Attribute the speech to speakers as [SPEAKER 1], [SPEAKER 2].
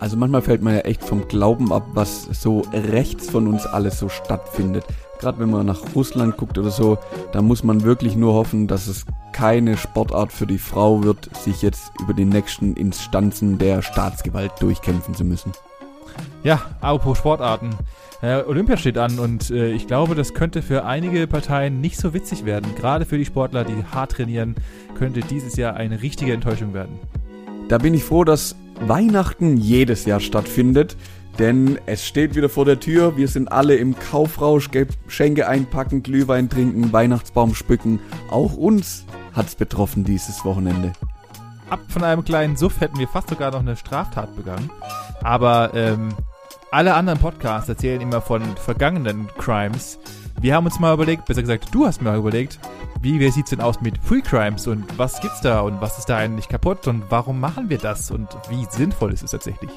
[SPEAKER 1] Also manchmal fällt man ja echt vom Glauben ab, was so rechts von uns alles so stattfindet. Gerade wenn man nach Russland guckt oder so, da muss man wirklich nur hoffen, dass es keine Sportart für die Frau wird, sich jetzt über die nächsten Instanzen der Staatsgewalt durchkämpfen zu müssen.
[SPEAKER 2] Ja, apropos Sportarten. Äh, Olympia steht an und äh, ich glaube, das könnte für einige Parteien nicht so witzig werden. Gerade für die Sportler, die hart trainieren, könnte dieses Jahr eine richtige Enttäuschung werden.
[SPEAKER 1] Da bin ich froh, dass Weihnachten jedes Jahr stattfindet, denn es steht wieder vor der Tür. Wir sind alle im Kaufrausch, Geschenke einpacken, Glühwein trinken, Weihnachtsbaum spücken. Auch uns hat's betroffen dieses Wochenende.
[SPEAKER 2] Ab von einem kleinen Suff hätten wir fast sogar noch eine Straftat begangen. Aber ähm, alle anderen Podcasts erzählen immer von vergangenen Crimes. Wir haben uns mal überlegt, besser gesagt, du hast mir überlegt, wie, wie sieht's denn aus mit Pre-Crimes und was gibt's da und was ist da eigentlich kaputt und warum machen wir das und wie sinnvoll ist es tatsächlich?